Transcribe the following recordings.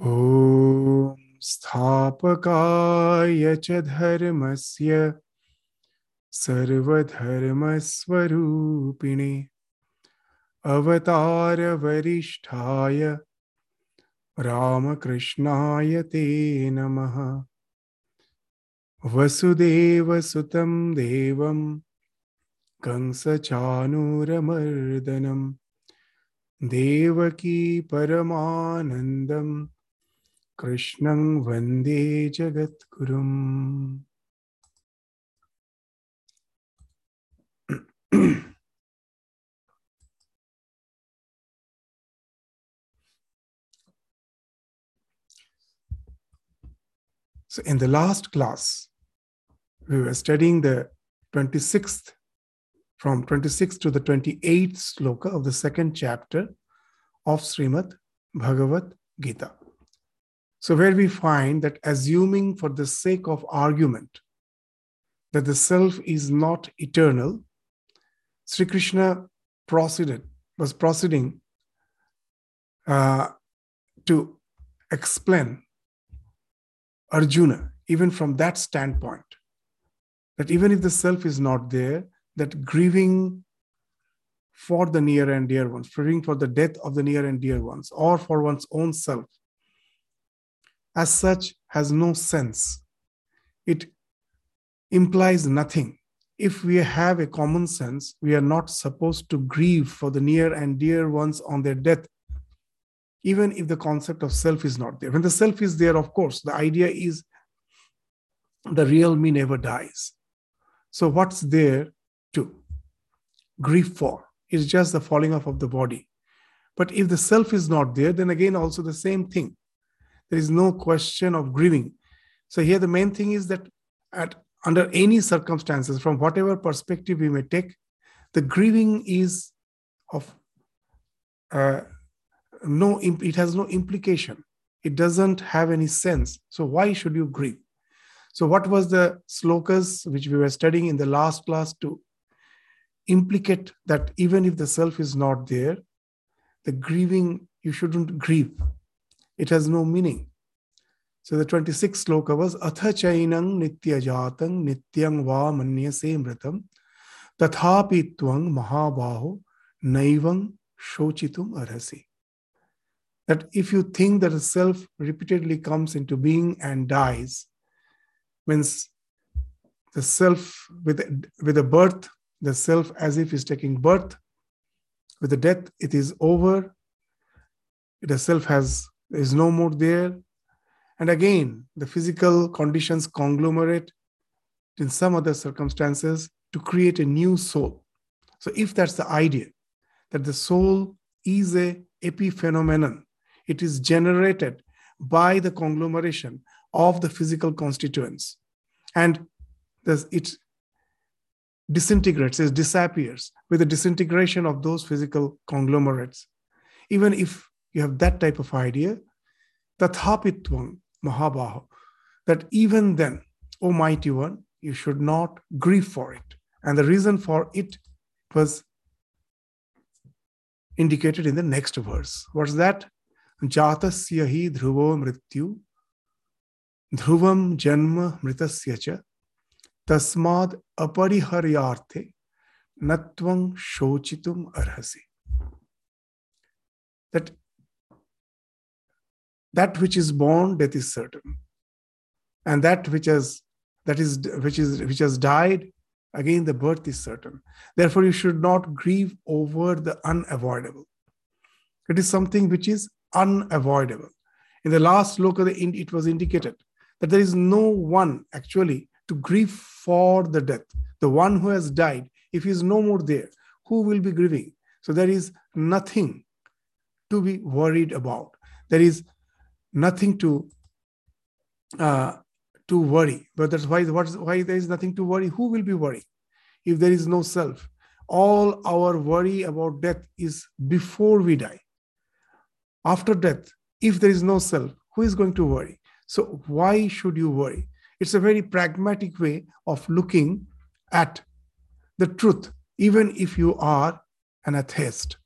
ॐ स्थापकाय च धर्मस्य सर्वधर्मस्वरूपिणे अवतारवरिष्ठाय रामकृष्णाय ते नमः। वसुदेवसुतं देवं कंसचानूरमर्दनं देवकी परमानन्दम् कृष्णं वंदे जगद्गुरुम् so, in the last class, we were studying the 26th, from 26th to the 28th sloka of the second chapter of Srimad Bhagavad Gita. So, where we find that assuming for the sake of argument that the self is not eternal, Sri Krishna proceeded, was proceeding uh, to explain Arjuna, even from that standpoint, that even if the self is not there, that grieving for the near and dear ones, grieving for the death of the near and dear ones, or for one's own self, as such has no sense. It implies nothing. If we have a common sense, we are not supposed to grieve for the near and dear ones on their death, even if the concept of self is not there. When the self is there, of course, the idea is the real me never dies. So, what's there to grieve for? It's just the falling off of the body. But if the self is not there, then again, also the same thing there is no question of grieving. So here the main thing is that at under any circumstances, from whatever perspective we may take, the grieving is of uh, no it has no implication. It doesn't have any sense. So why should you grieve? So what was the slokas which we were studying in the last class to implicate that even if the self is not there, the grieving you shouldn't grieve it has no meaning. So the 26th sloka was Atha chainang nitya jatang nityang va manyase mritam tathapi tvang mahabaho naivang shochitum arhasi. That if you think that a self repeatedly comes into being and dies, means the self with, with a birth, the self as if is taking birth, with the death, it is over. The self has is no more there. And again, the physical conditions conglomerate in some other circumstances to create a new soul. So, if that's the idea, that the soul is a epiphenomenon, it is generated by the conglomeration of the physical constituents. And it disintegrates, it disappears with the disintegration of those physical conglomerates. Even if you have that type of idea, tathapitvam mahabaho, that even then, O mighty one, you should not grieve for it. And the reason for it was indicated in the next verse. What's that? Jatasya hi dhruvo mrityu dhruvam janma mritasya cha tasmad apariharyarthe natvang shochitum arhasi. That that which is born death is certain. And that which has that is which is which has died again the birth is certain. Therefore you should not grieve over the unavoidable. It is something which is unavoidable. In the last look it was indicated that there is no one actually to grieve for the death. The one who has died if he is no more there who will be grieving? So there is nothing to be worried about. There is nothing to uh, to worry. But that's why what's, why there is nothing to worry. Who will be worrying if there is no self? All our worry about death is before we die. After death, if there is no self, who is going to worry? So why should you worry? It's a very pragmatic way of looking at the truth, even if you are an atheist.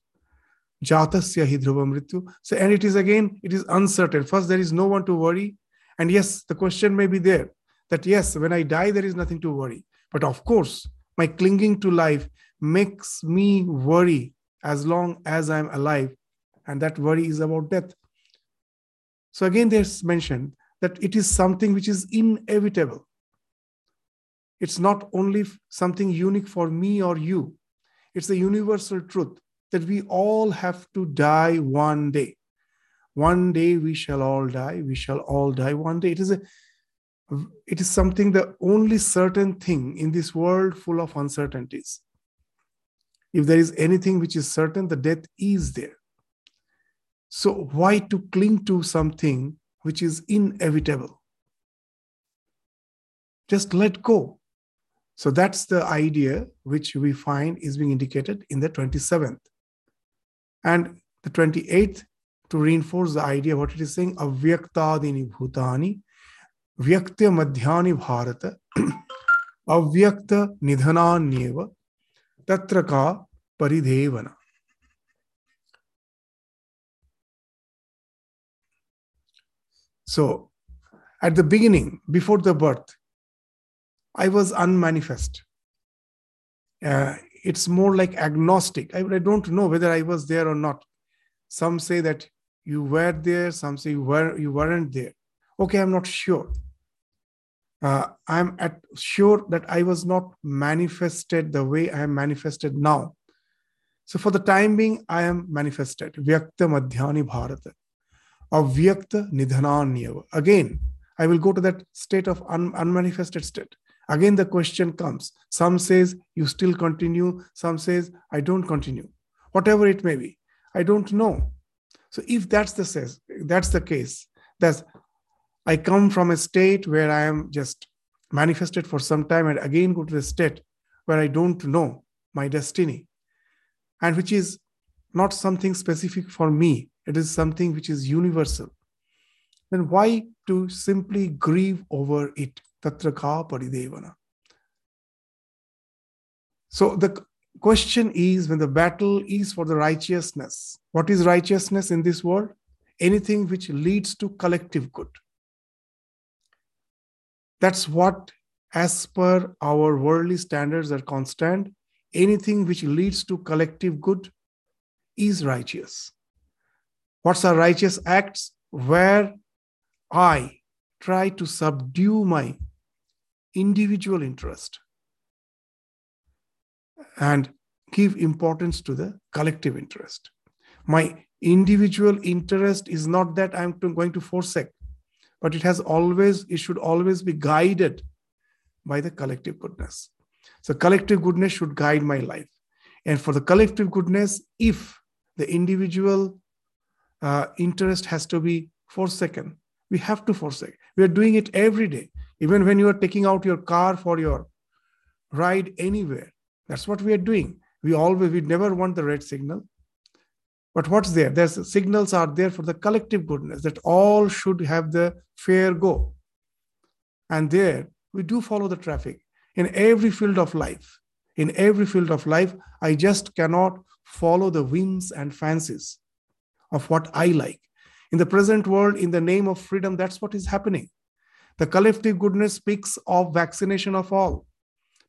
Jatasya hi mrityu. So, and it is again, it is uncertain. First, there is no one to worry. And yes, the question may be there that yes, when I die, there is nothing to worry. But of course, my clinging to life makes me worry as long as I'm alive. And that worry is about death. So again, there's mentioned that it is something which is inevitable. It's not only something unique for me or you, it's a universal truth that we all have to die one day. One day we shall all die. We shall all die one day. It is a it is something the only certain thing in this world full of uncertainties. If there is anything which is certain, the death is there. So why to cling to something which is inevitable? Just let go. So that's the idea which we find is being indicated in the 27th. And the 28th, to reinforce the idea, what it is saying, avyaktadini bhutani, vyakta madhyani bharata, avyakta nidhananyeva, tatra ka paridevana. So, at the beginning, before the birth, I was unmanifest. Uh, it's more like agnostic. I, I, don't know whether I was there or not. Some say that you were there, some say you, were, you weren't there. Okay, I'm not sure. Uh, I'm at, sure that I was not manifested the way I am manifested now. So for the time being, I am manifested. Vyakta Madhyani Bharata. Avyakta Nidhananyava. Again, I will go to that state of un- unmanifested state again the question comes. Some says you still continue. Some says i don't continue. Whatever it may be. I don't know. So if that's the says that's the case that's i come from a state where i am just manifested for some time and again go to the state where i don't know my destiny. And which is not something specific for me. It is something which is universal. Then why to simply grieve over it Tatra ka paridevana. So the question is when the battle is for the righteousness, what is righteousness in this world? Anything which leads to collective good. That's what, as per our worldly standards, are constant. Anything which leads to collective good is righteous. What's our righteous acts? Where I try to subdue my individual interest and give importance to the collective interest. My individual interest is not that I'm going to forsake, but it has always, it should always be guided by the collective goodness. So, collective goodness should guide my life. And for the collective goodness, if the individual uh, interest has to be forsaken, we have to forsake. We are doing it every day. Even when you are taking out your car for your ride anywhere, that's what we are doing. We always, we never want the red signal. But what's there? There's signals are there for the collective goodness that all should have the fair go. And there we do follow the traffic in every field of life. In every field of life, I just cannot follow the whims and fancies of what I like. In the present world, in the name of freedom, that's what is happening. The collective goodness speaks of vaccination of all.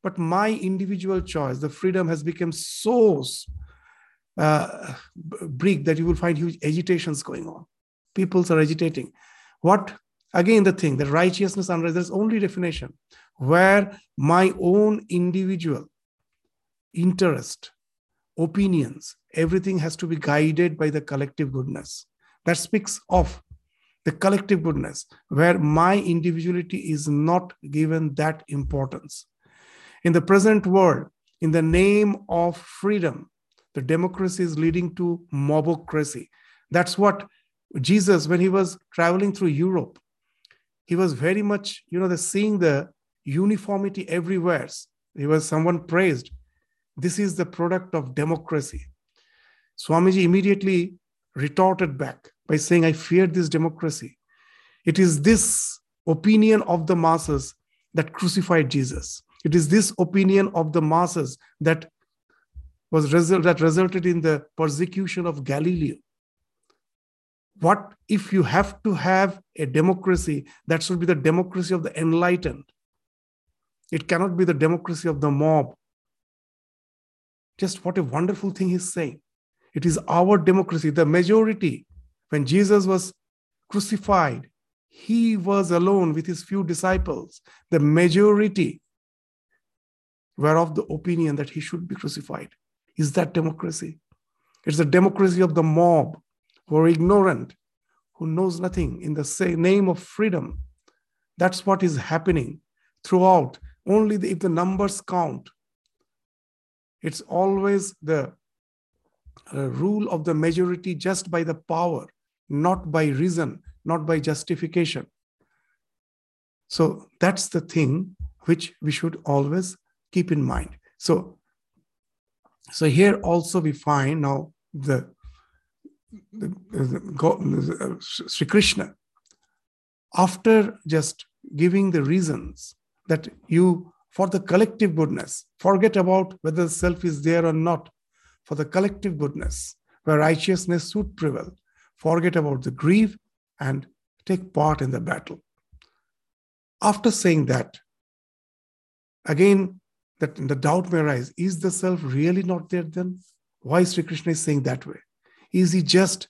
But my individual choice, the freedom has become so uh, big that you will find huge agitations going on. Peoples are agitating. What, again, the thing, the righteousness and there's only definition where my own individual interest, opinions, everything has to be guided by the collective goodness. That speaks of the collective goodness, where my individuality is not given that importance. In the present world, in the name of freedom, the democracy is leading to mobocracy. That's what Jesus, when he was traveling through Europe, he was very much, you know, the seeing the uniformity everywhere. He was someone praised. This is the product of democracy. Swamiji immediately retorted back by saying, I fear this democracy. It is this opinion of the masses that crucified Jesus. It is this opinion of the masses that was result that resulted in the persecution of Galileo. What if you have to have a democracy that should be the democracy of the enlightened? It cannot be the democracy of the mob. Just what a wonderful thing he's saying. It is our democracy, the majority. When Jesus was crucified, he was alone with his few disciples. The majority were of the opinion that he should be crucified. Is that democracy? It's the democracy of the mob who are ignorant, who knows nothing in the name of freedom. That's what is happening throughout. Only if the numbers count, it's always the uh, rule of the majority just by the power, not by reason, not by justification. So that's the thing which we should always keep in mind. So, so here also we find now the, the, the, the uh, Sri Krishna, after just giving the reasons that you, for the collective goodness, forget about whether the self is there or not, for the collective goodness, where righteousness should prevail, forget about the grief and take part in the battle. After saying that, again, that the doubt may arise is the self really not there then? Why is Sri Krishna is saying that way? Is he just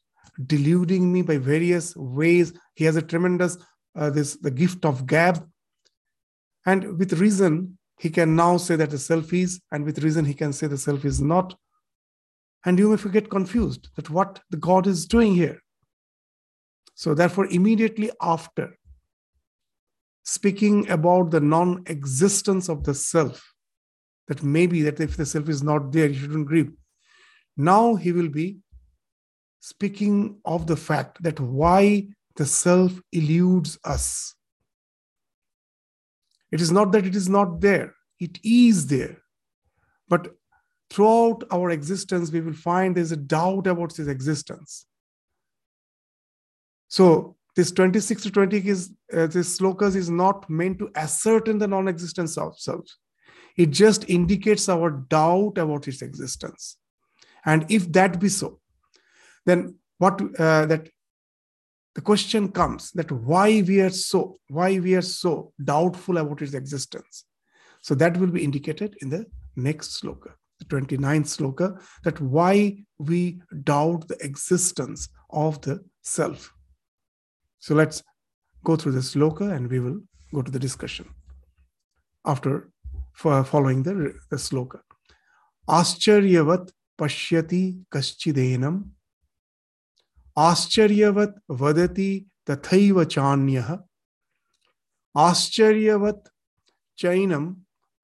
deluding me by various ways? He has a tremendous uh, this the gift of gab, and with reason he can now say that the self is, and with reason he can say the self is not. And you may get confused that what the God is doing here. So, therefore, immediately after speaking about the non existence of the self, that maybe that if the self is not there, you shouldn't grieve. Now he will be speaking of the fact that why the self eludes us. It is not that it is not there, it is there. But throughout our existence, we will find there's a doubt about its existence. So this 26 to 20 is uh, this slokas is not meant to ascertain the non-existence of self. It just indicates our doubt about its existence. And if that be so, then what uh, that the question comes that why we are so why we are so doubtful about its existence. So that will be indicated in the next sloka, the 29th sloka, that why we doubt the existence of the self. So let's go through the sloka and we will go to the discussion after following the, the sloka. Ascharyavat pashyati kaschidenam आश्चर्यवत् वदति तथैव चान्यः आश्चर्यवत् चैनम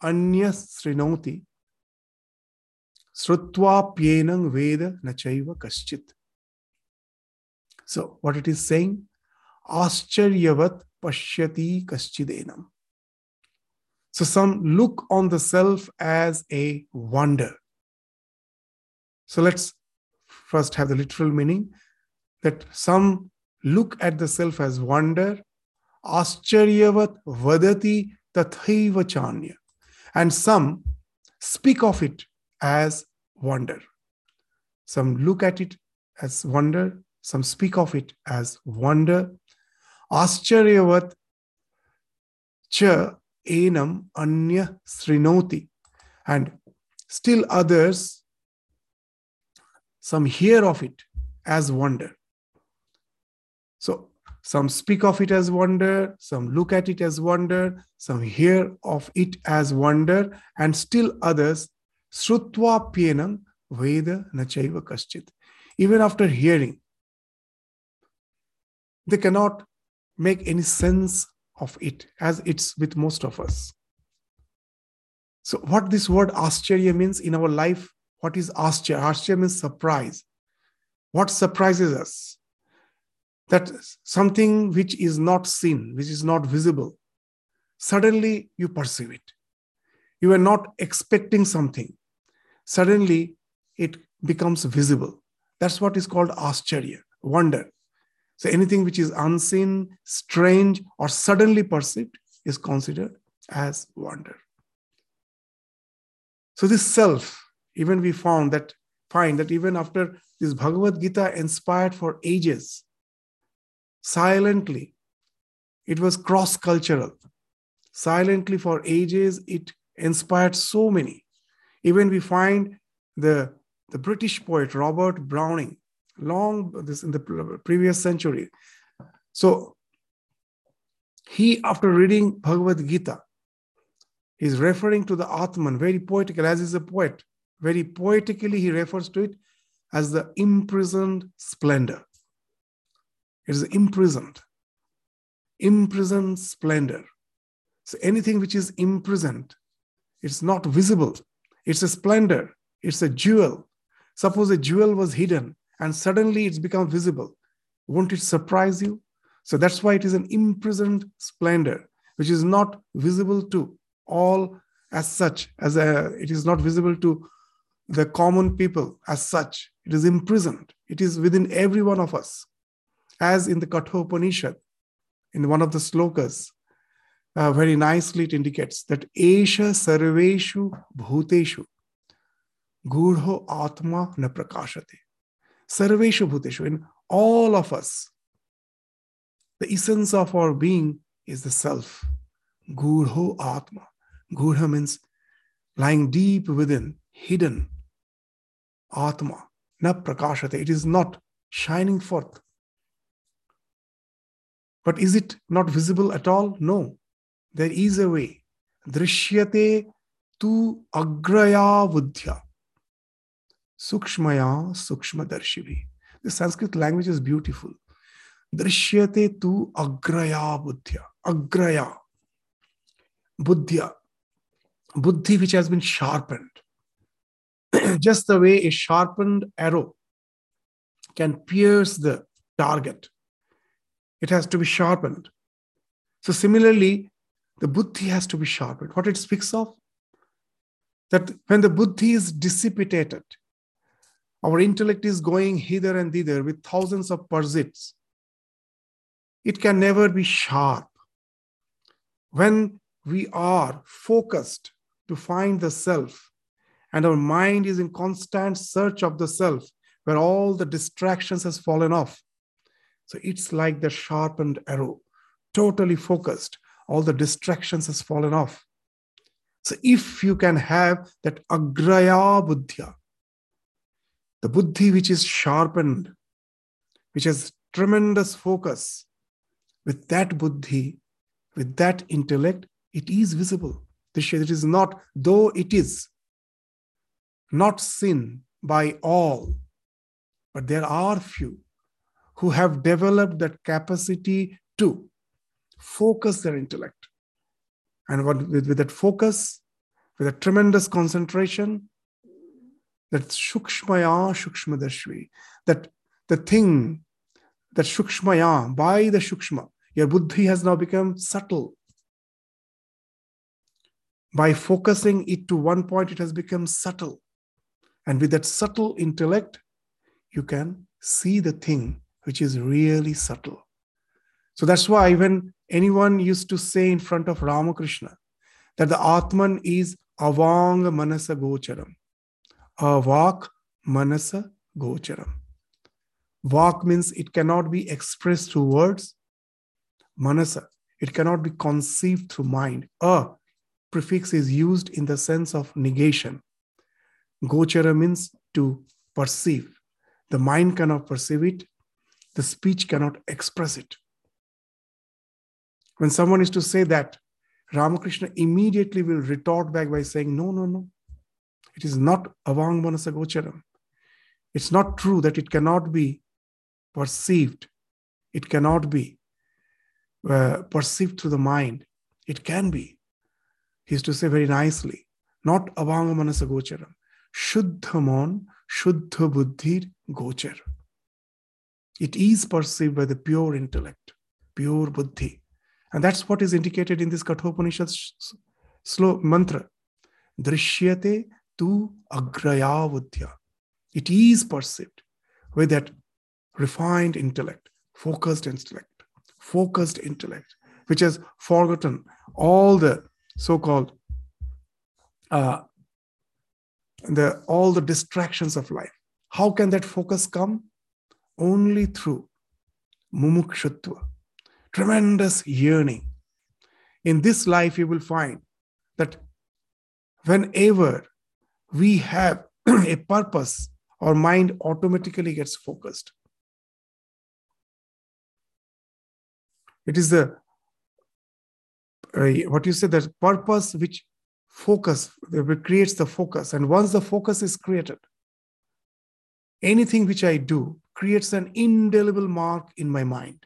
अन्य शृणोति श्रुत्वाप्येनं वेद न चैव कश्चित् so what it is saying ascharyavat pashyati kaschidenam. So some look on the self as a wonder. So let's first have the literal meaning that some look at the self as wonder. Ascharyavat vadati tathaiva. And some speak of it as wonder. Some look at it as wonder, some speak of it as wonder, आश्चर्यवत च enam anya srinoti and still others some hear of it as wonder so some speak of it as wonder some look at it as wonder some hear of it as wonder and still others srutva pyenam veda nachaiva kaschit even after hearing they cannot make any sense of it as it's with most of us. So, what this word ascharya means in our life, what is ascharya? Ascharya means surprise. What surprises us? That something which is not seen, which is not visible, suddenly you perceive it. You are not expecting something. Suddenly it becomes visible. That's what is called ascharya, wonder. So anything which is unseen, strange, or suddenly perceived is considered as wonder. So this self, even we found that find that even after this Bhagavad Gita inspired for ages, silently, it was cross-cultural. Silently for ages, it inspired so many. Even we find the, the British poet Robert Browning, long this in the previous century. So he, after reading Bhagavad Gita, is referring to the Atman very poetical, as is a poet. Very poetically, he refers to it as the imprisoned splendor. It is imprisoned, imprisoned splendor. So anything which is imprisoned, it's not visible. It's a splendor. It's a jewel. Suppose a jewel was hidden and suddenly it's become visible. Won't it surprise you? So that's why it is an imprisoned splendor, which is not visible to all as such, as a, it is not visible to the common people as such. It is imprisoned. It is within every one of us. As in the Kathopanishad, in one of the slokas, uh, very nicely it indicates that Esha Sarveshu Bhuteshu Gurho Atma Na Prakashate. Sarveshu Bhuteshu, in all of us, the essence of our being is the self. Gurho Atma. Gurha means lying deep within, hidden. Atma. Na prakashate. It is not shining forth. But is it not visible at all? No. There is a way. Drishyate tu agraya buddhya. Sukshmaya Sukshmadarshini. The Sanskrit language is beautiful. Drishyate tu agraya buddhya. Agraya. Buddhya. Buddhi which has been sharpened. Just the way a sharpened arrow can pierce the target, it has to be sharpened. So, similarly, the buddhi has to be sharpened. What it speaks of? That when the buddhi is dissipated, our intellect is going hither and thither with thousands of pursuits it can never be sharp. When we are focused to find the self, and our mind is in constant search of the self, where all the distractions has fallen off. So it's like the sharpened arrow, totally focused. All the distractions has fallen off. So if you can have that agraya buddhya, the buddhi which is sharpened, which has tremendous focus, with that buddhi, with that intellect, it is visible. It is not, though it is not seen by all, but there are few who have developed that capacity to focus their intellect. And with, with that focus, with a tremendous concentration, that shukshmaya shukshmadashvi, that the thing, that shukshmaya, by the shukshma, your buddhi has now become subtle. By focusing it to one point, it has become subtle. And with that subtle intellect, you can see the thing which is really subtle. So that's why when anyone used to say in front of Ramakrishna that the Atman is avang manasa gocharam, avak manasa gocharam. Vak means it cannot be expressed through words, manasa. It cannot be conceived through mind. A prefix is used in the sense of negation. Gochara means to perceive. The mind cannot perceive it, the speech cannot express it. When someone is to say that, Ramakrishna immediately will retort back by saying, No, no, no. It is not avang manasa gocharam. It's not true that it cannot be perceived. It cannot be uh, perceived through the mind. It can be. He used to say very nicely, not avanga manasa gocharam. Shuddha mon, shuddha buddhir gochar. It is perceived by the pure intellect, pure buddhi. And that's what is indicated in this Kathopanishad slow mantra. Drishyate tu agraya buddhya. It is perceived with that refined intellect, focused intellect focused intellect, which has forgotten all the so called uh, the all the distractions of life. How can that focus come? Only through mumukshutva, tremendous yearning. In this life, you will find that whenever we have a purpose, our mind automatically gets focused. It is the uh, what you say that purpose which focus which creates the focus, and once the focus is created, anything which I do creates an indelible mark in my mind.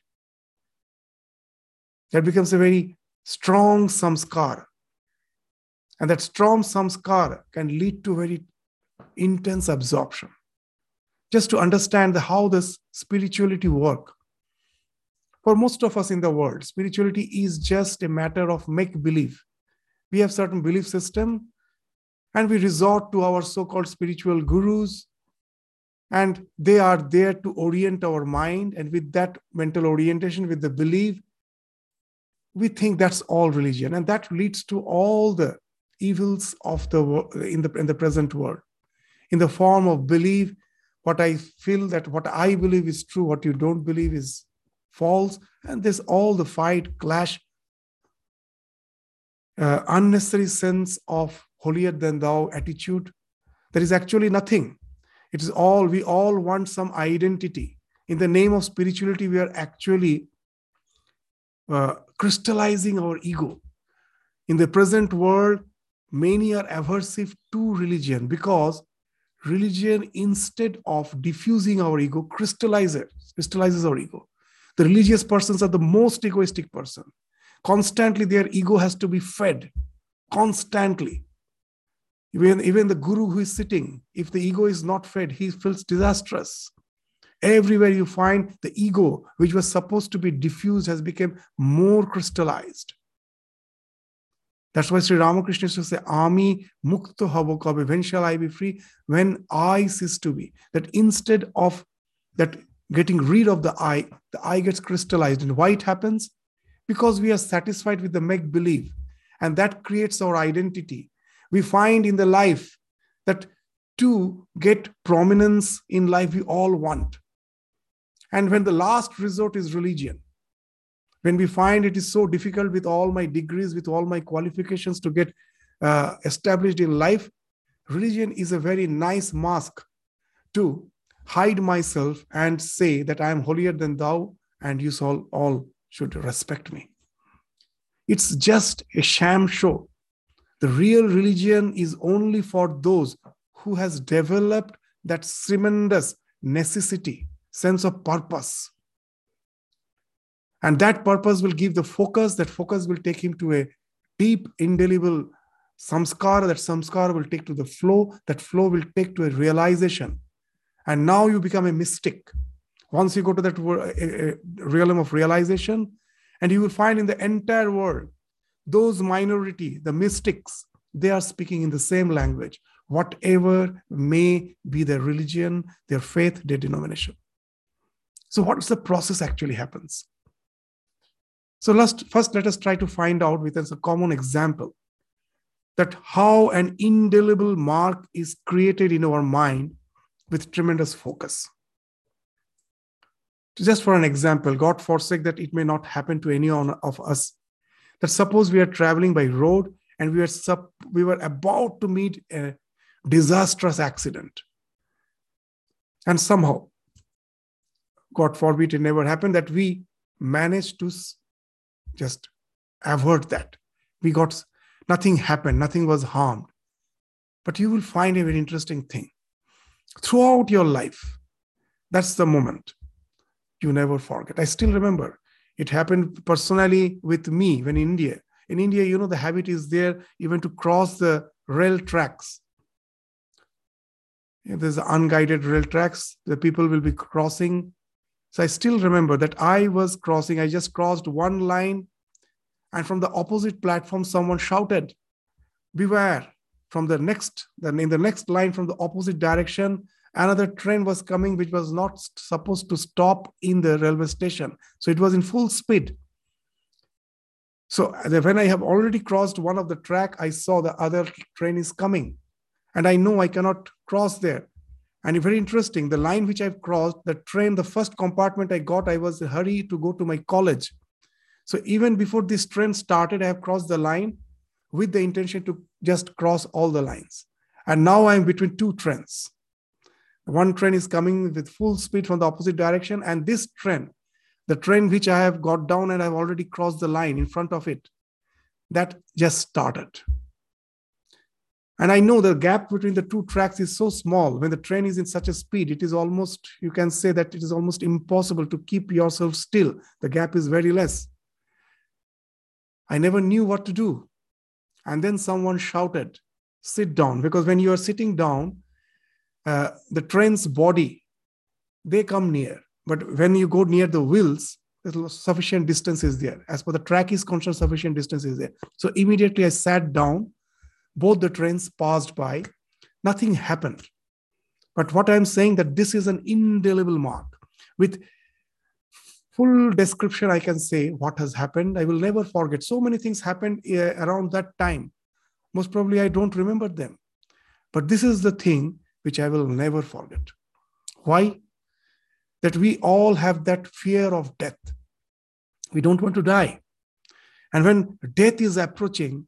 That becomes a very strong samskara. And that strong samskara can lead to very intense absorption. Just to understand the, how this spirituality work. For most of us in the world, spirituality is just a matter of make believe. We have certain belief system and we resort to our so-called spiritual gurus and they are there to orient our mind and with that mental orientation with the belief we think that's all religion and that leads to all the evils of the in the in the present world. In the form of belief what i feel that what i believe is true what you don't believe is false and there's all the fight clash uh, unnecessary sense of holier than thou attitude there is actually nothing. It is all we all want some identity. In the name of spirituality we are actually uh, crystallizing our ego. In the present world, many are aversive to religion because religion, instead of diffusing our ego, crystallizes, crystallizes our ego. The religious persons are the most egoistic person. Constantly, their ego has to be fed, constantly. Even, even the guru who is sitting, if the ego is not fed, he feels disastrous. Everywhere you find the ego, which was supposed to be diffused, has become more crystallized. That's why Sri Ramakrishna used to say, Ami mukto havo kabe. When shall I be free? When I cease to be. That instead of that getting rid of the I, the I gets crystallized. And why it happens? Because we are satisfied with the make believe. And that creates our identity. We find in the life that to get prominence in life, we all want. And when the last resort is religion, when we find it is so difficult with all my degrees, with all my qualifications to get uh, established in life, religion is a very nice mask to hide myself and say that I am holier than thou and you all, all should respect me. It's just a sham show. The real religion is only for those who has developed that tremendous necessity sense of purpose. And that purpose will give the focus, that focus will take him to a deep, indelible samskara, that samskara will take to the flow, that flow will take to a realization. And now you become a mystic. Once you go to that realm of realization, and you will find in the entire world, those minority, the mystics, they are speaking in the same language, whatever may be their religion, their faith, their denomination. So, what's the process actually happens? So, let's, first let us try to find out with a common example that how an indelible mark is created in our mind with tremendous focus. Just for an example, God forsake that it may not happen to any one of us. That suppose we are traveling by road and we are we were about to meet a disastrous accident, and somehow God forbid it never happened, that we managed to just avert that. We got nothing happened, nothing was harmed. But you will find a very interesting thing. Throughout your life, that's the moment you never forget. I still remember it happened personally with me when in India. In India, you know, the habit is there even to cross the rail tracks. There's unguided rail tracks. The people will be crossing so I still remember that I was crossing, I just crossed one line, and from the opposite platform, someone shouted, Beware! From the next, then in the next line from the opposite direction, another train was coming, which was not supposed to stop in the railway station. So it was in full speed. So when I have already crossed one of the track, I saw the other train is coming. and I know I cannot cross there. And very interesting, the line which I've crossed, the train, the first compartment I got, I was in hurry to go to my college. So even before this train started, I have crossed the line with the intention to just cross all the lines. And now I'm between two trains. One train is coming with full speed from the opposite direction, and this train, the train which I have got down and I've already crossed the line in front of it, that just started. And I know the gap between the two tracks is so small. When the train is in such a speed, it is almost, you can say that it is almost impossible to keep yourself still. The gap is very less. I never knew what to do. And then someone shouted, Sit down. Because when you are sitting down, uh, the train's body, they come near. But when you go near the wheels, sufficient distance is there. As per the track is concerned, sufficient distance is there. So immediately I sat down. Both the trains passed by. Nothing happened. But what I'm saying that this is an indelible mark. With full description, I can say what has happened. I will never forget. So many things happened uh, around that time. Most probably I don't remember them. But this is the thing which I will never forget. Why? That we all have that fear of death. We don't want to die. And when death is approaching,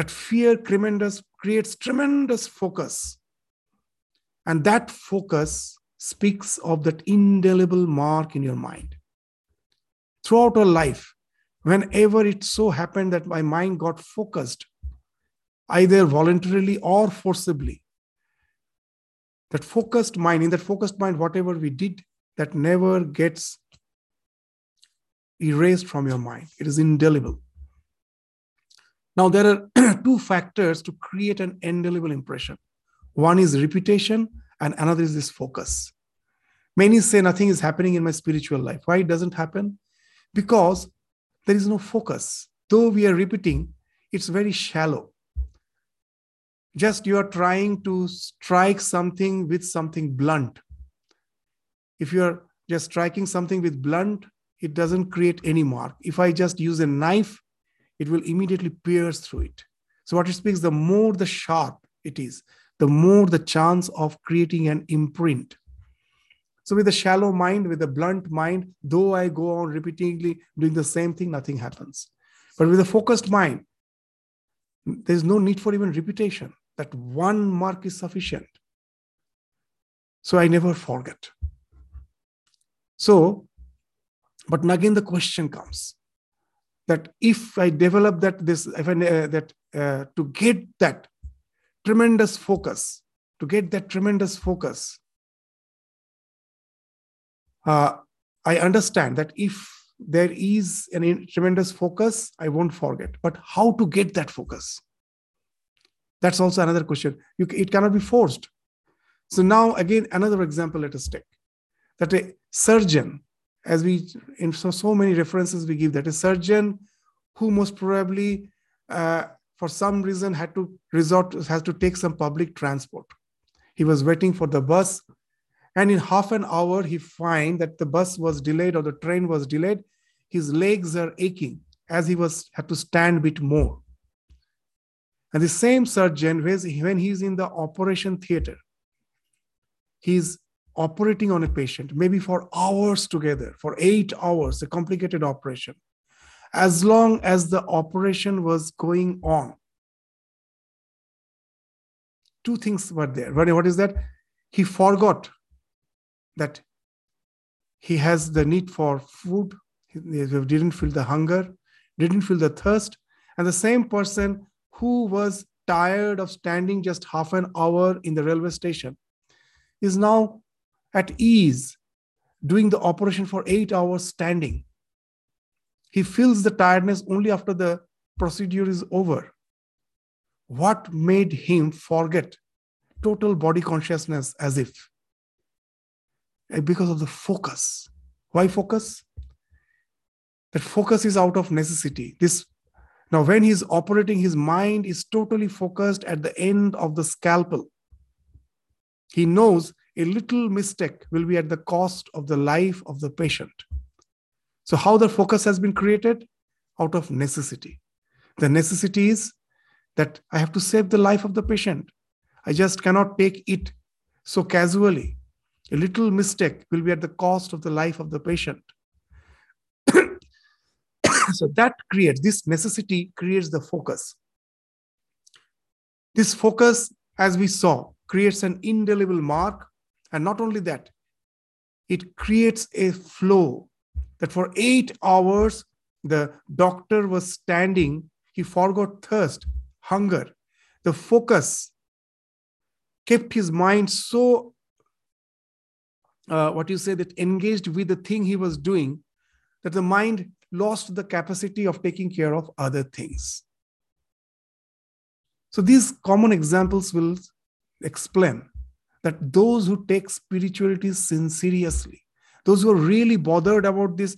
that fear tremendous, creates tremendous focus. And that focus speaks of that indelible mark in your mind. Throughout our life, whenever it so happened that my mind got focused, either voluntarily or forcibly, that focused mind, in that focused mind, whatever we did, that never gets erased from your mind. It is indelible. Now, there are two factors to create an indelible impression one is reputation, and another is this focus. Many say nothing is happening in my spiritual life. Why it doesn't happen? Because there is no focus. Though we are repeating, it's very shallow just you are trying to strike something with something blunt if you are just striking something with blunt it doesn't create any mark if i just use a knife it will immediately pierce through it. So what it speaks the more the sharp it is the more the chance of creating an imprint. So with a shallow mind with a blunt mind though i go on repeatedly doing the same thing nothing happens. But with a focused mind there's no need for even repetition. That one mark is sufficient. So I never forget. So, but again, the question comes that if I develop that, this, if I, uh, that uh, to get that tremendous focus, to get that tremendous focus, uh, I understand that if there is an tremendous focus, I won't forget. But how to get that focus? That's also another question. You, it cannot be forced. So now again, another example let us take. That a surgeon, as we in so, so many references we give that a surgeon who most probably uh, for some reason had to resort has to take some public transport. He was waiting for the bus, and in half an hour he find that the bus was delayed or the train was delayed. His legs are aching as he was had to stand a bit more. And the same surgeon, when he's in the operation theater, he's operating on a patient, maybe for hours together, for eight hours, a complicated operation. As long as the operation was going on, two things were there. What is that? He forgot that he has the need for food, he didn't feel the hunger, didn't feel the thirst. And the same person who was tired of standing just half an hour in the railway station is now at ease doing the operation for eight hours standing. He feels the tiredness only after the procedure is over. What made him forget total body consciousness as if? Eh, because of the focus. Why focus? That focus is out of necessity. This now, when he's operating, his mind is totally focused at the end of the scalpel. He knows a little mistake will be at the cost of the life of the patient. So, how the focus has been created? Out of necessity. The necessity is that I have to save the life of the patient. I just cannot take it so casually. A little mistake will be at the cost of the life of the patient. so that creates this necessity creates the focus. This focus, as we saw, creates an indelible mark. And not only that, it creates a flow that for eight hours, the doctor was standing, he forgot thirst, hunger. The focus kept his mind so, uh, what you say, that engaged with the thing he was doing, that the mind lost the capacity of taking care of other things. So these common examples will explain that those who take spirituality seriously, those who are really bothered about this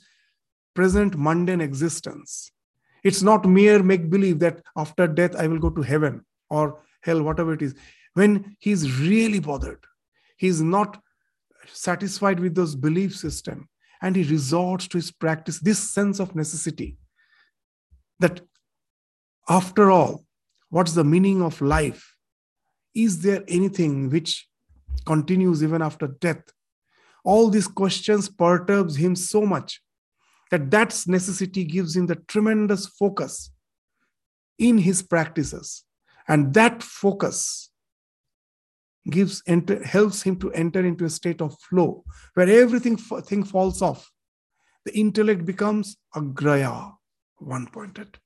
present mundane existence, it's not mere make believe that after death I will go to heaven or hell, whatever it is. When he's really bothered, he's not satisfied with those belief system and he resorts to his practice, this sense of necessity that after all, what's the meaning of life? Is there anything which continues even after death? All these questions perturbs him so much that that necessity gives him the tremendous focus in his practices. And that focus gives enter, helps him to enter into a state of flow where everything thing falls off. The intellect becomes agraya, one pointed.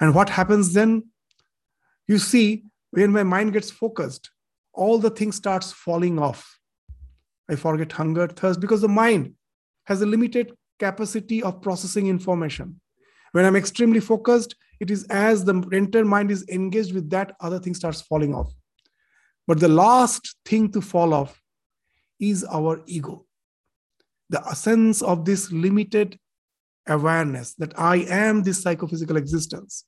And what happens then? You see, when my mind gets focused, all the things starts falling off. I forget hunger, thirst, because the mind has a limited capacity of processing information. When I'm extremely focused, it is as the entire mind is engaged with that, other thing starts falling off. But the last thing to fall off is our ego. The essence of this limited awareness that I am this psychophysical existence.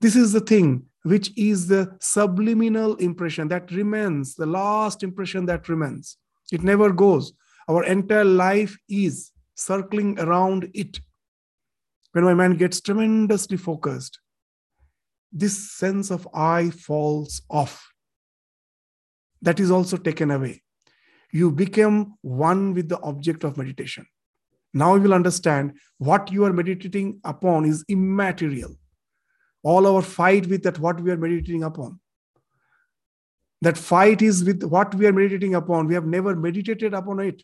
This is the thing which is the subliminal impression that remains, the last impression that remains. It never goes. Our entire life is circling around it. When my mind gets tremendously focused, this sense of I falls off. That is also taken away. You become one with the object of meditation. Now you will understand what you are meditating upon is immaterial all our fight with that what we are meditating upon. That fight is with what we are meditating upon. We have never meditated upon it.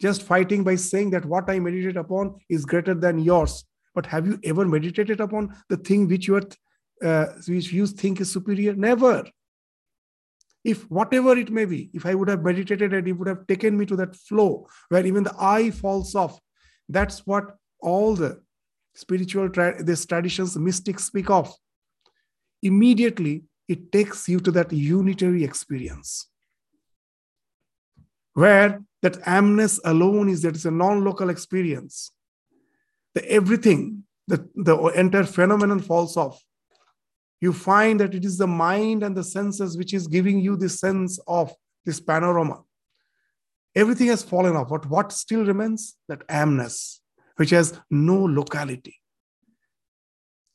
Just fighting by saying that what i meditate upon is greater than yours. But have you ever meditated upon the thing which you are uh, which you think is superior? Never. If whatever it may be if i would have meditated and it would have taken me to that flow where even the eye falls off that's what all the spiritual tra- traditions mystics speak of immediately it takes you to that unitary experience where that amness alone is that it's a non-local experience. The everything the, the entire phenomenon falls off. You find that it is the mind and the senses which is giving you the sense of this panorama. Everything has fallen off but what still remains? That amness which has no locality.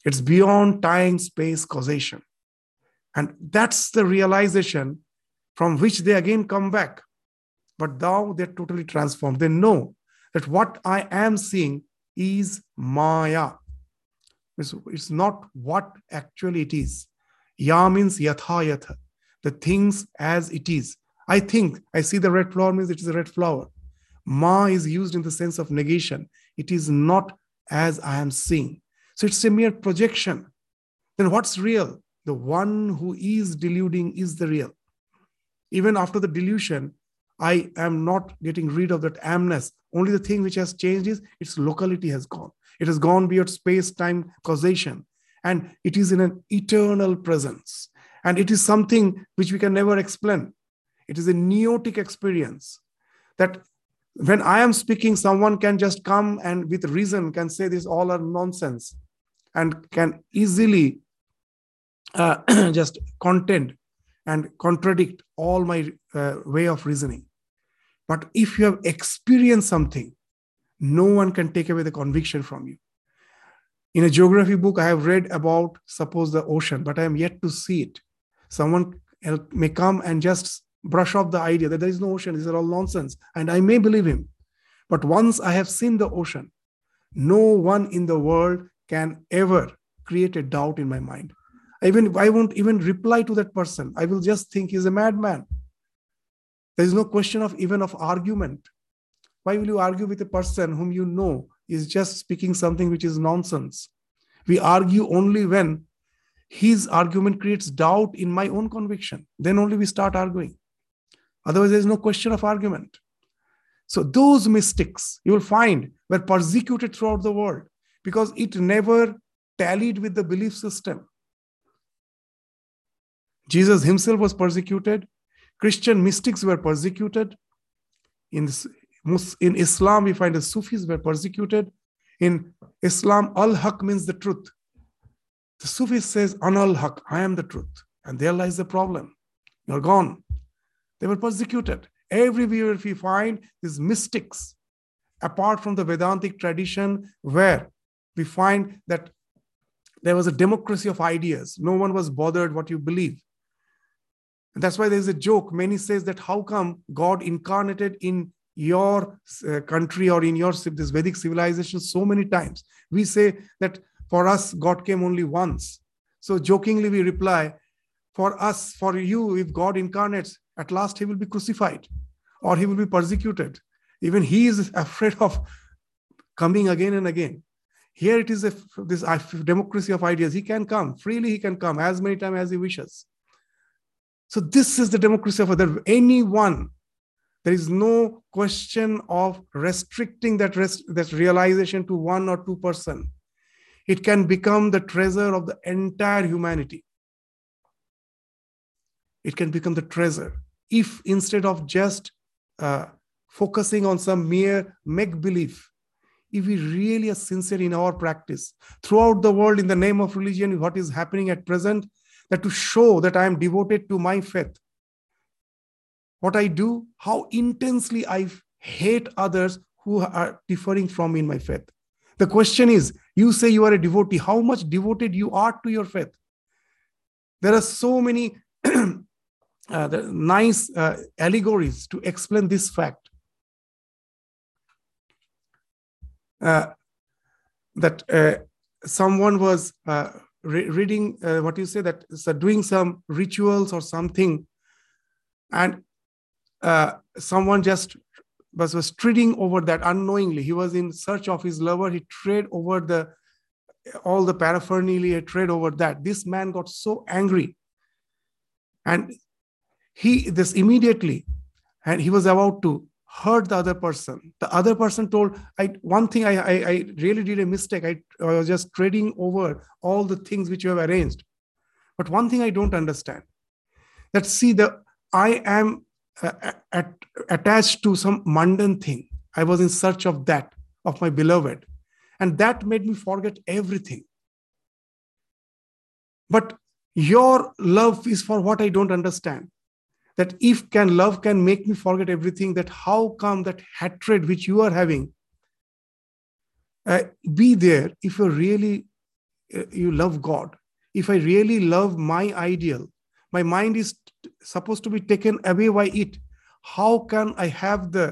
It's beyond time, space, causation. And that's the realization from which they again come back. But now they're totally transformed. They know that what I am seeing is Maya. It's, it's not what actually it is. Ya means yatha yatha, the things as it is. I think I see the red flower means it is a red flower. Ma is used in the sense of negation. It is not as I am seeing. So it's a mere projection. Then what's real? The one who is deluding is the real. Even after the delusion, I am not getting rid of that amness. Only the thing which has changed is its locality has gone. It has gone beyond space time causation. And it is in an eternal presence. And it is something which we can never explain. It is a noetic experience that when I am speaking, someone can just come and with reason can say this all are nonsense and can easily uh, just contend and contradict all my uh, way of reasoning. But if you have experienced something, no one can take away the conviction from you. In a geography book, I have read about, suppose, the ocean, but I am yet to see it. Someone may come and just brush off the idea that there is no ocean. These are all nonsense. And I may believe him. But once I have seen the ocean, no one in the world can ever create a doubt in my mind. Even I won't even reply to that person. I will just think he's a madman. There is no question of even of argument. Why will you argue with a person whom you know is just speaking something which is nonsense? We argue only when his argument creates doubt in my own conviction. Then only we start arguing. Otherwise, there is no question of argument. So, those mystics you will find were persecuted throughout the world because it never tallied with the belief system. Jesus himself was persecuted. Christian mystics were persecuted. In, in Islam, we find the Sufis were persecuted. In Islam, al haq means the truth. The Sufi says, An al haq, I am the truth. And there lies the problem. You're gone. They were persecuted. Everywhere we find these mystics, apart from the Vedantic tradition, where we find that there was a democracy of ideas. No one was bothered what you believe. And that's why there's a joke. Many says that how come God incarnated in your uh, country or in your this Vedic civilization so many times? We say that for us, God came only once. So jokingly, we reply, For us, for you, if God incarnates, at last he will be crucified or he will be persecuted. Even he is afraid of coming again and again. Here it is a, this democracy of ideas. He can come freely, he can come as many times as he wishes. So, this is the democracy of that anyone. There is no question of restricting that, rest, that realization to one or two person it can become the treasure of the entire humanity. It can become the treasure. If instead of just uh, focusing on some mere make believe, if we really are sincere in our practice throughout the world in the name of religion, what is happening at present, that to show that I am devoted to my faith, what I do, how intensely I hate others who are differing from me in my faith. The question is you say you are a devotee, how much devoted you are to your faith? There are so many uh, nice uh, allegories to explain this fact. Uh, that uh, someone was uh, re- reading what you say that so doing some rituals or something and someone just was, was treading over that unknowingly. He was in search of his lover. He tread over the all the paraphernalia, tread over that. This man got so angry. And he this immediately, and he was about to hurt the other person. The other person told, I one thing I, I, I really did a mistake. I, I was just trading over all the things which you have arranged. But one thing I don't understand that see the I am uh, at, attached to some mundane thing. I was in search of that, of my beloved. And that made me forget everything. But your love is for what I don't understand. That if can love can make me forget everything, that how come that hatred which you are having uh, be there if you really uh, you love God. If I really love my ideal, my mind is supposed to be taken away by it how can i have the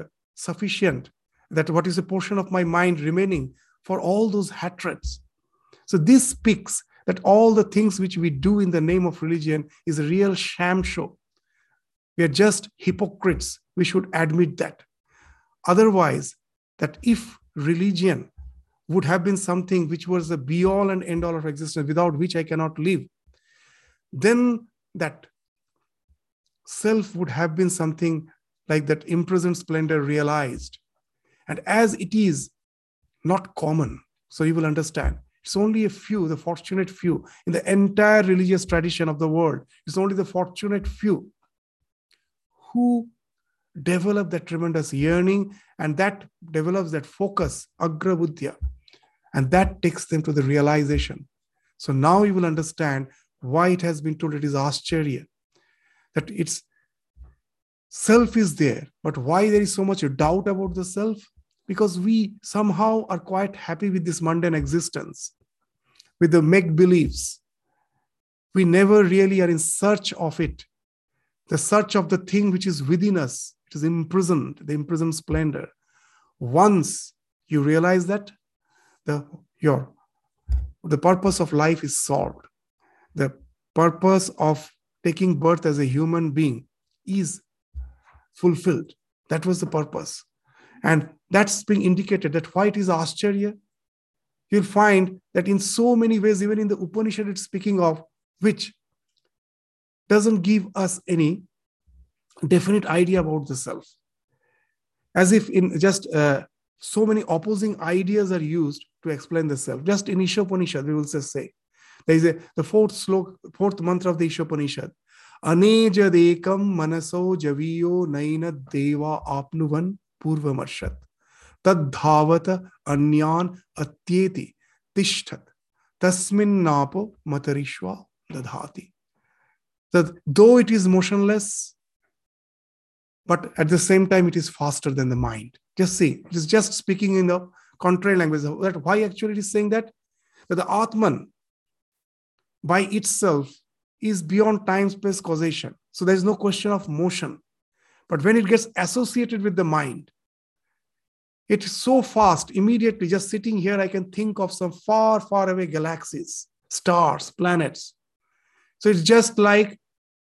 sufficient that what is a portion of my mind remaining for all those hatreds so this speaks that all the things which we do in the name of religion is a real sham show we are just hypocrites we should admit that otherwise that if religion would have been something which was the be all and end all of existence without which i cannot live then that self would have been something like that imprisoned splendor realized. And as it is not common, so you will understand, it's only a few, the fortunate few in the entire religious tradition of the world. It's only the fortunate few who develop that tremendous yearning and that develops that focus, agrabuddhya, and that takes them to the realization. So now you will understand why it has been told it is ascharya, that it's self is there but why there is so much doubt about the self because we somehow are quite happy with this mundane existence with the make beliefs we never really are in search of it. The search of the thing which is within us, it is imprisoned, the imprisoned splendor. Once you realize that, the your the purpose of life is solved. The purpose of taking birth as a human being is fulfilled. That was the purpose. And that's being indicated that why it is Ascharya. You'll find that in so many ways, even in the Upanishad, it's speaking of which doesn't give us any definite idea about the self. As if in just uh, so many opposing ideas are used to explain the self. Just in Ishopanishad, we will just say. There is a, the fourth slok, fourth mantra of the Ishopanishad. अनेजदेकम मनसो जवीयो नैन देवा आपनुवन पूर्वमर्षत तद्धावत अन्यान अत्येति तिष्ठत तस्मिन्नापो मतरिश्वा दधाति that though it is motionless but at the same time it is faster than the mind just see it is just speaking in the contrary language that why actually it is saying that that the atman by itself is beyond time space causation. So there is no question of motion. But when it gets associated with the mind, it's so fast, immediately just sitting here, I can think of some far, far away galaxies, stars, planets. So it's just like,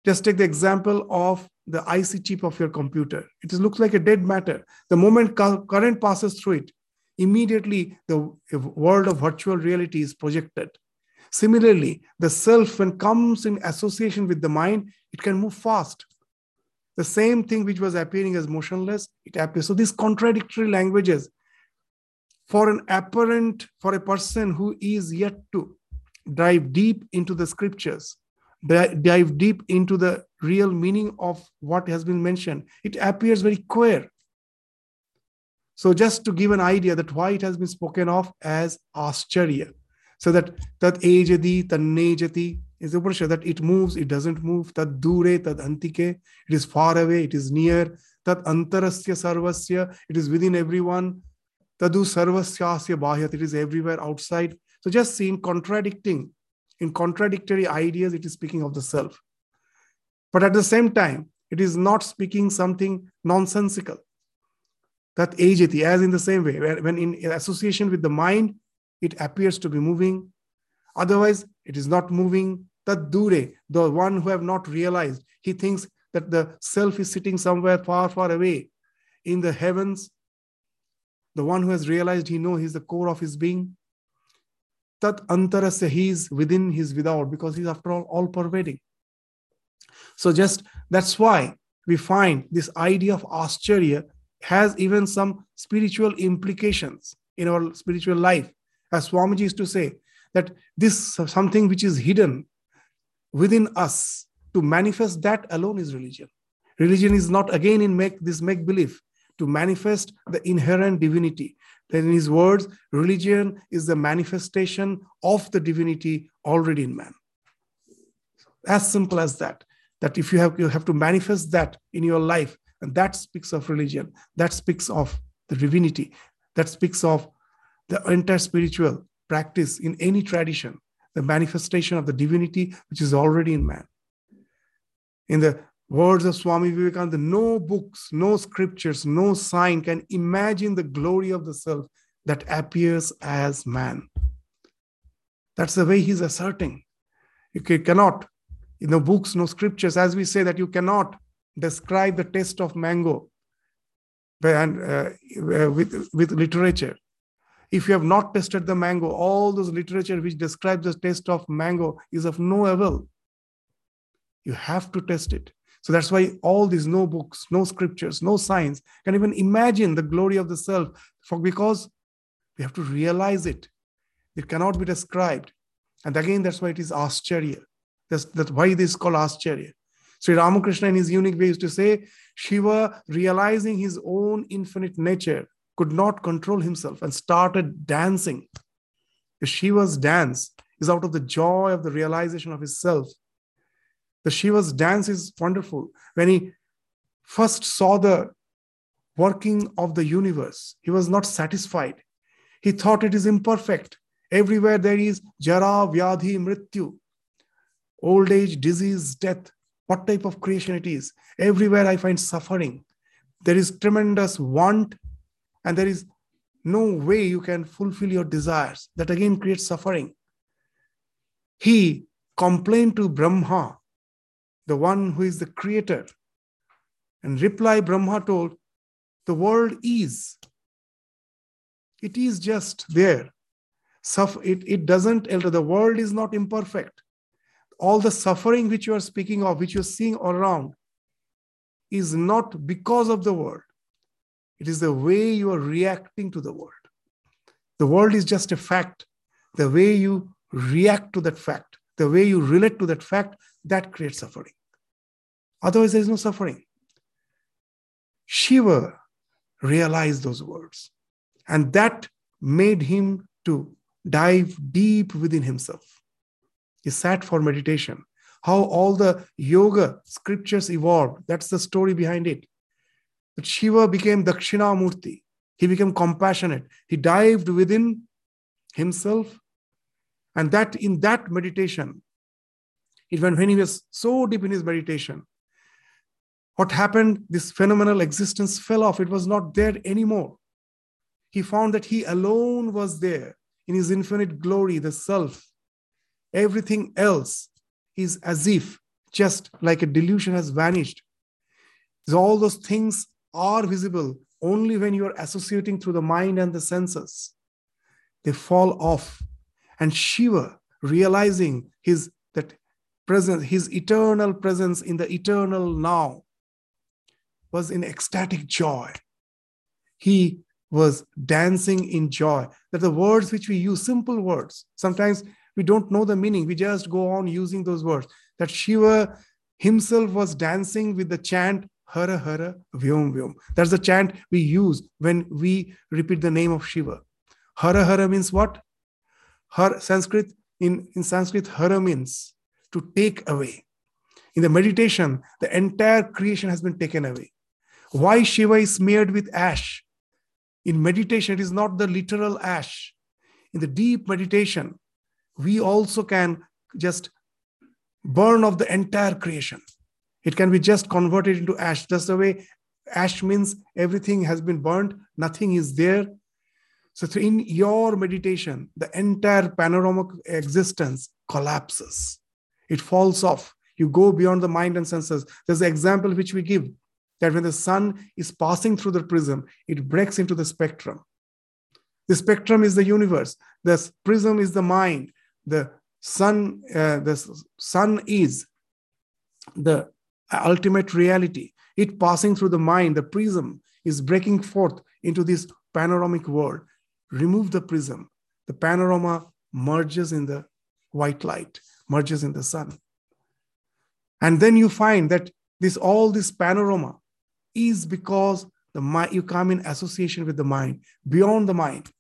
just take the example of the IC chip of your computer. It looks like a dead matter. The moment current passes through it, immediately the world of virtual reality is projected. Similarly, the self, when comes in association with the mind, it can move fast. The same thing which was appearing as motionless, it appears. So these contradictory languages, for an apparent, for a person who is yet to dive deep into the scriptures, dive deep into the real meaning of what has been mentioned, it appears very queer. So just to give an idea that why it has been spoken of as Ascharya. So that that ejadi, tanejati is the Upanishad that it moves, it doesn't move. Tad dure, tad antike, it is far away, it is near. Tad antarasya sarvasya, it is within everyone. Tadu sarvasyasya bahyat, it is everywhere outside. So just seeing contradicting, in contradictory ideas, it is speaking of the self. But at the same time, it is not speaking something nonsensical. That agati, as in the same way, when in association with the mind, it appears to be moving. Otherwise, it is not moving. That dure, the one who have not realized, he thinks that the self is sitting somewhere far, far away in the heavens. The one who has realized he knows he's the core of his being. Tat antarasya, he is within, he's without, because he's after all all pervading. So just that's why we find this idea of ascharya has even some spiritual implications in our spiritual life as Swamiji used to say, that this something which is hidden within us to manifest that alone is religion. Religion is not again in make this make believe to manifest the inherent divinity. Then in his words, religion is the manifestation of the divinity already in man. As simple as that. That if you have you have to manifest that in your life, and that speaks of religion, that speaks of the divinity, that speaks of the entire spiritual practice in any tradition, the manifestation of the divinity which is already in man. In the words of Swami Vivekananda, no books, no scriptures, no sign can imagine the glory of the self that appears as man. That's the way he's asserting. You cannot, in the books, no scriptures, as we say that you cannot describe the taste of mango and uh, with, with literature if you have not tested the mango, all those literature which describes the taste of mango is of no avail. You have to test it. So that's why all these no books, no scriptures, no science can even imagine the glory of the self for because we have to realize it. It cannot be described. And again, that's why it is Ascharya. That's, that's why this is called Ascharya. Sri Ramakrishna, in his unique way, used to say, Shiva realizing his own infinite nature could not control himself and started dancing. Shiva's dance is out of the joy of the realization of his self. The Shiva's dance is wonderful. When he first saw the working of the universe, he was not satisfied. He thought it is imperfect. Everywhere there is jara, vyadhi, mrityu. old age, disease, death, what type of creation it is. Everywhere I find suffering. There is tremendous want, and there is no way you can fulfill your desires. That again creates suffering. He complained to Brahma, the one who is the creator. And reply Brahma told, The world is. It is just there. It, it doesn't enter. The world is not imperfect all the suffering which you are speaking of, which you're seeing all around, is not because of the world. It is the way you are reacting to the world. The world is just a fact. The way you react to that fact, the way you relate to that fact, that creates suffering. Otherwise, there is no suffering. Shiva realized those words, and that made him to dive deep within himself. He sat for meditation. How all the yoga scriptures evolved. That's the story behind it. But Shiva became Dakshinamurti. He became compassionate. He dived within himself. And that in that meditation, it when, when he was so deep in his meditation, what happened? This phenomenal existence fell off. It was not there anymore. He found that he alone was there in his infinite glory, the self. Everything else is as if just like a delusion has vanished. So all those things are visible only when you are associating through the mind and the senses. They fall off. And Shiva, realizing his presence, his eternal presence in the eternal now, was in ecstatic joy. He was dancing in joy. That the words which we use, simple words, sometimes we don't know the meaning. We just go on using those words. That Shiva himself was dancing with the chant Hara Hara Vyom Vyom. That's the chant we use when we repeat the name of Shiva. Hara Hara means what? Har Sanskrit in, in Sanskrit, Hara means to take away. In the meditation, the entire creation has been taken away. Why Shiva is smeared with ash? In meditation, it is not the literal ash. In the deep meditation, we also can just burn off the entire creation. It can be just converted into ash. Just the way ash means everything has been burned, nothing is there. So, in your meditation, the entire panoramic existence collapses. It falls off. You go beyond the mind and senses. There's an example which we give that when the sun is passing through the prism, it breaks into the spectrum. The spectrum is the universe. The prism is the mind the sun uh, the sun is the ultimate reality it passing through the mind the prism is breaking forth into this panoramic world remove the prism the panorama merges in the white light merges in the sun and then you find that this all this panorama is because the mind you come in association with the mind beyond the mind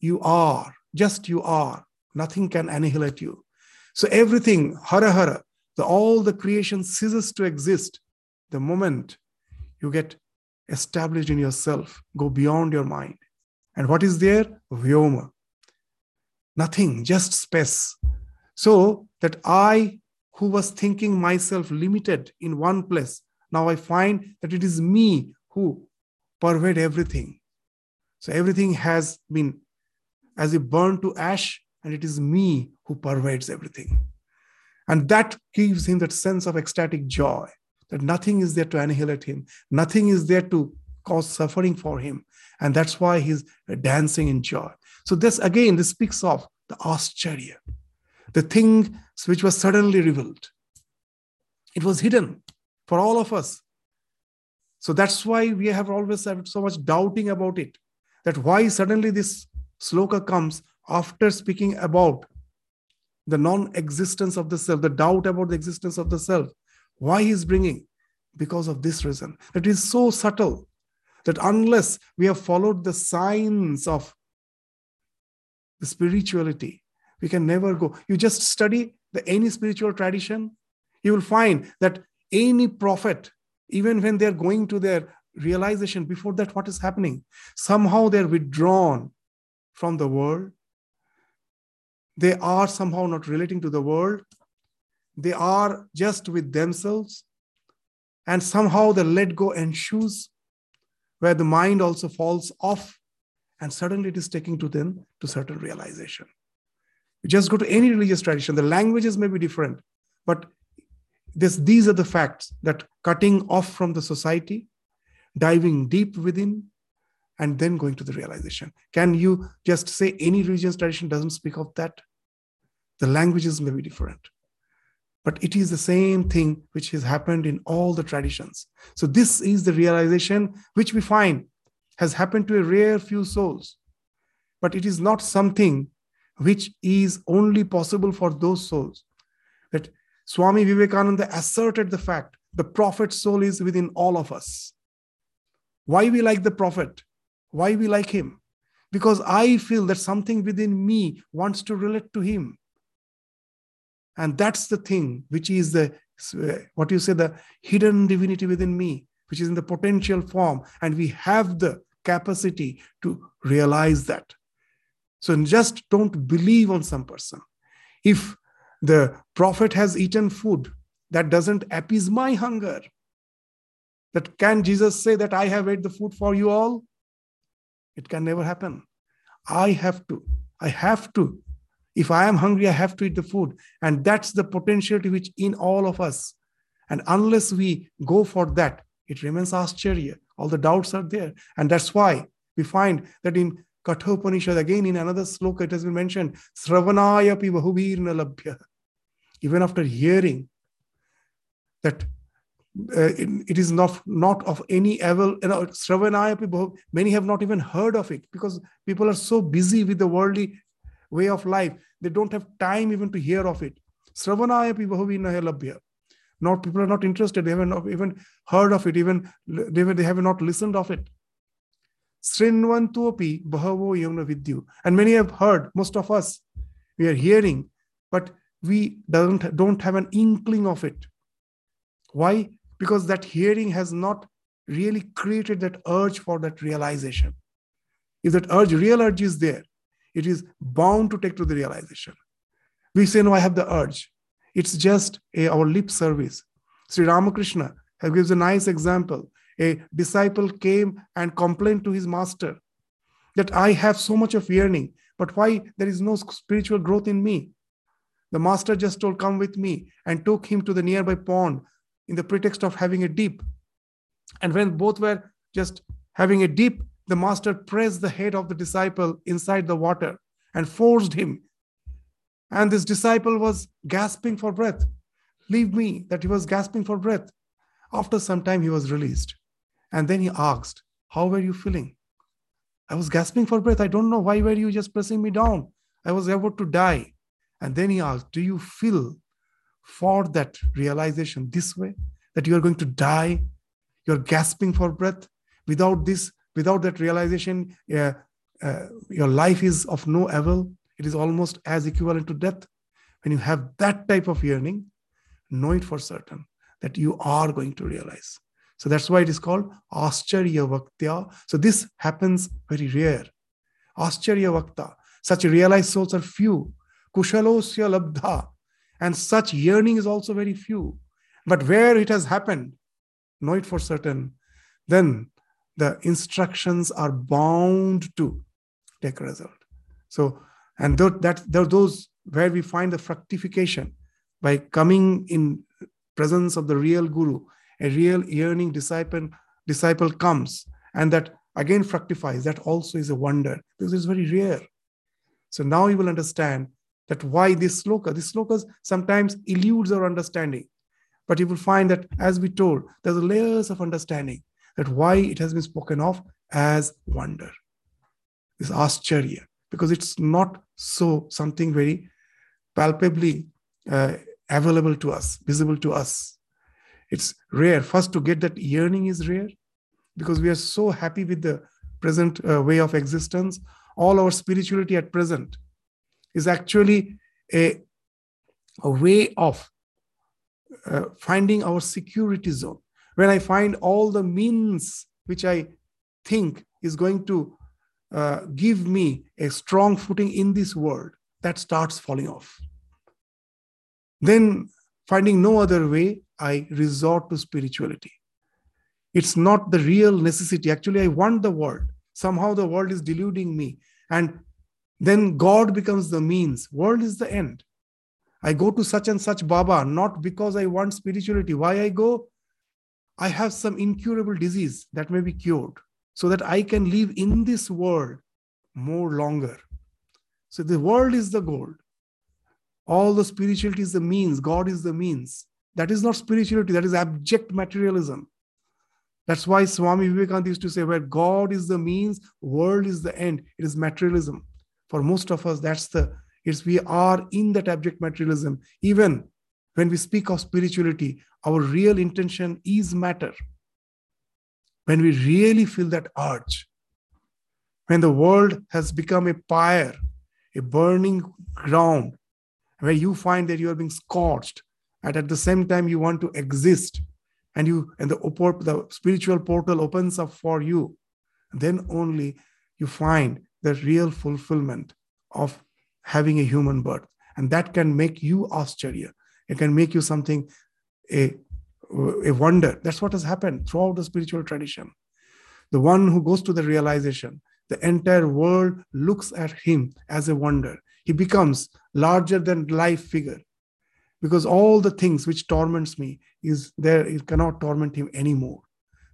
you are just you are Nothing can annihilate you. So everything, hara hara, the, all the creation ceases to exist the moment you get established in yourself, go beyond your mind. And what is there? Vyoma. Nothing, just space. So that I, who was thinking myself limited in one place, now I find that it is me who pervade everything. So everything has been as if burned to ash, and it is me who pervades everything. And that gives him that sense of ecstatic joy that nothing is there to annihilate him, nothing is there to cause suffering for him. And that's why he's dancing in joy. So, this again, this speaks of the ascharya, the thing which was suddenly revealed. It was hidden for all of us. So that's why we have always had so much doubting about it. That why suddenly this sloka comes after speaking about the non-existence of the self, the doubt about the existence of the self, why he's bringing? Because of this reason. It is so subtle that unless we have followed the signs of the spirituality, we can never go. You just study the any spiritual tradition, you will find that any prophet, even when they're going to their realization, before that, what is happening? Somehow they're withdrawn from the world they are somehow not relating to the world they are just with themselves, and somehow the let go ensues, where the mind also falls off, and suddenly it is taking to them to certain realization. Just go to any religious tradition, the languages may be different, but this, these are the facts that cutting off from the society, diving deep within, and then going to the realization. Can you just say any religious tradition doesn't speak of that? The languages may be different, but it is the same thing which has happened in all the traditions. So, this is the realization which we find has happened to a rare few souls, but it is not something which is only possible for those souls. That Swami Vivekananda asserted the fact the prophet soul is within all of us. Why we like the prophet? Why we like him? Because I feel that something within me wants to relate to him. And that's the thing which is the what you say, the hidden divinity within me, which is in the potential form. And we have the capacity to realize that. So just don't believe on some person. If the prophet has eaten food that doesn't appease my hunger, that can Jesus say that I have ate the food for you all? It can never happen. I have to. I have to. If I am hungry, I have to eat the food. And that's the potentiality which in all of us. And unless we go for that, it remains ascharya. All the doubts are there. And that's why we find that in Kathopanishad, again in another sloka, it has been mentioned, Sravanayapi Bahubirna Labhya. Even after hearing that uh, it, it is not, not of any ever, you know, Sravanayapi, many have not even heard of it because people are so busy with the worldly way of life. They don't have time even to hear of it. Sravanayapi Bahubirna Labhya. Not people are not interested. They haven't even heard of it. Even they have not listened of it. Srinvantuapi bahavo yamna vidyu. And many have heard, most of us, we are hearing, but we don't, don't have an inkling of it. Why? Because that hearing has not really created that urge for that realization. If that urge, real urge is there, it is bound to take to the realization. We say, No, I have the urge. It's just a, our lip service. Sri Ramakrishna gives a nice example a disciple came and complained to his master that I have so much of yearning, but why there is no spiritual growth in me? The master just told, Come with me, and took him to the nearby pond in the pretext of having a dip. And when both were just having a dip, the master pressed the head of the disciple inside the water and forced him. And this disciple was gasping for breath. Leave me, that he was gasping for breath. After some time, he was released. And then he asked, How were you feeling? I was gasping for breath. I don't know why were you just pressing me down. I was about to die. And then he asked, Do you feel for that realization this way that you are going to die? You're gasping for breath. Without this, without that realization, uh, uh, your life is of no avail. It is almost as equivalent to death. When you have that type of yearning, know it for certain that you are going to realize. So that's why it is called Ascharya Vaktya. So this happens very rare. Ascharya Vakta. Such realized souls are few. Kushalosya Labdha. And such yearning is also very few. But where it has happened, know it for certain, then the instructions are bound to take a result. So, and th- that those where we find the fructification by coming in presence of the real guru a real yearning disciple disciple comes and that again fructifies. That also is a wonder because it's very rare. So now you will understand that why this sloka this slokas sometimes eludes our understanding. But you will find that as we told there's layers of understanding that why it has been spoken of as wonder. This ascharya because it's not so something very palpably uh, available to us visible to us it's rare. First, to get that yearning is rare because we are so happy with the present uh, way of existence. All our spirituality at present is actually a, a way of uh, finding our security zone. When I find all the means which I think is going to uh, give me a strong footing in this world, that starts falling off. Then finding no other way, I resort to spirituality. It's not the real necessity. Actually, I want the world. Somehow the world is deluding me. And then God becomes the means. World is the end. I go to such and such Baba, not because I want spirituality. Why I go? I have some incurable disease that may be cured so that I can live in this world more longer. So the world is the goal. All the spirituality is the means, God is the means. That is not spirituality, that is abject materialism. That's why Swami Vivekananda used to say, where God is the means, world is the end. It is materialism. For most of us, that's the, it's we are in that abject materialism. Even when we speak of spirituality, our real intention is matter. When we really feel that urge, when the world has become a pyre, a burning ground, where you find that you are being scorched, and at the same time you want to exist, and you and the, the spiritual portal opens up for you, then only you find the real fulfillment of having a human birth. And that can make you ascharya. It can make you something, a, a wonder. That's what has happened throughout the spiritual tradition. The one who goes to the realization, the entire world looks at him as a wonder. He becomes larger than life figure. Because all the things which torments me is there it cannot torment him anymore.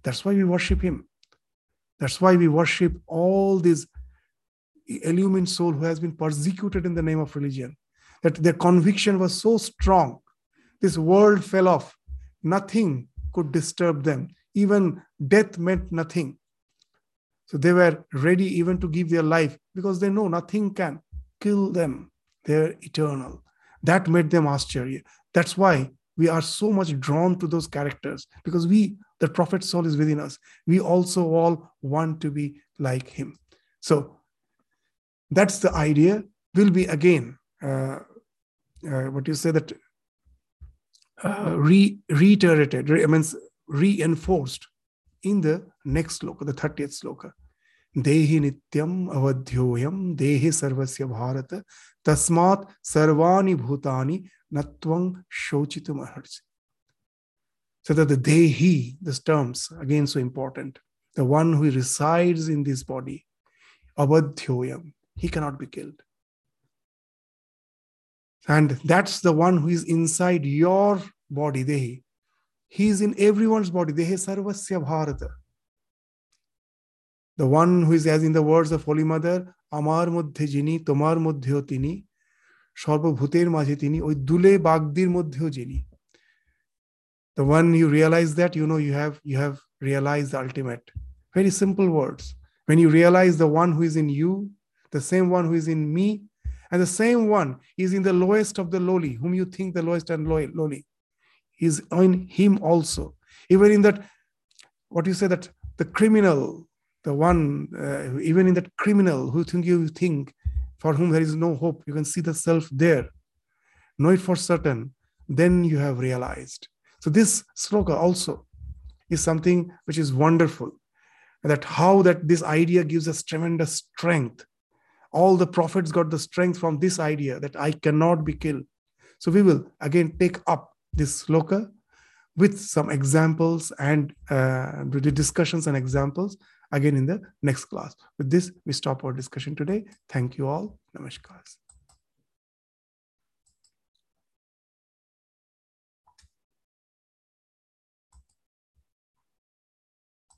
That's why we worship him. That's why we worship all these illumined soul who has been persecuted in the name of religion. That their conviction was so strong this world fell off. Nothing could disturb them. Even death meant nothing. So they were ready even to give their life because they know nothing can kill them they're eternal. That made them ascharya that's why we are so much drawn to those characters because we the prophet soul is within us. We also all want to be like him. So that's the idea. Will be again uh, uh, what you say that uh, re- reiterated re- I means reinforced in the next sloka the 30th sloka देहि नित्यम अवध्योयम देहि सर्वस्य भारत तस्मात् सर्वाणि भूतानि natwang shochitum arharsi. So that the dehi, these terms, again so important, the one who resides in this body, abadhyoyam, he cannot be killed. And that's the one who is inside your body, dehi. He is in everyone's body, dehi sarvasya bharata. The one who is, as in the words of Holy Mother, Amar Muddhe Jini, Tomar Muddhyo Tini, সর্বভূতের মাঝে তিনি ওই দুলে বাগদির মধ্যেও যিনি the one you realize that you know you have you have realized the ultimate very simple words when you realize the one who is in you the same one who is in me and the same one is in the lowest of the lowly whom you think the lowest and lowly is in him also even in that what you say that the criminal the one uh, even in that criminal who think you think for whom there is no hope, you can see the self there. Know it for certain, then you have realized. So this sloka also is something which is wonderful. That how that this idea gives us tremendous strength. All the prophets got the strength from this idea that I cannot be killed. So we will again take up this sloka with some examples and uh, the discussions and examples again in the next class. With this, we stop our discussion today. Thank you all. Namaskar.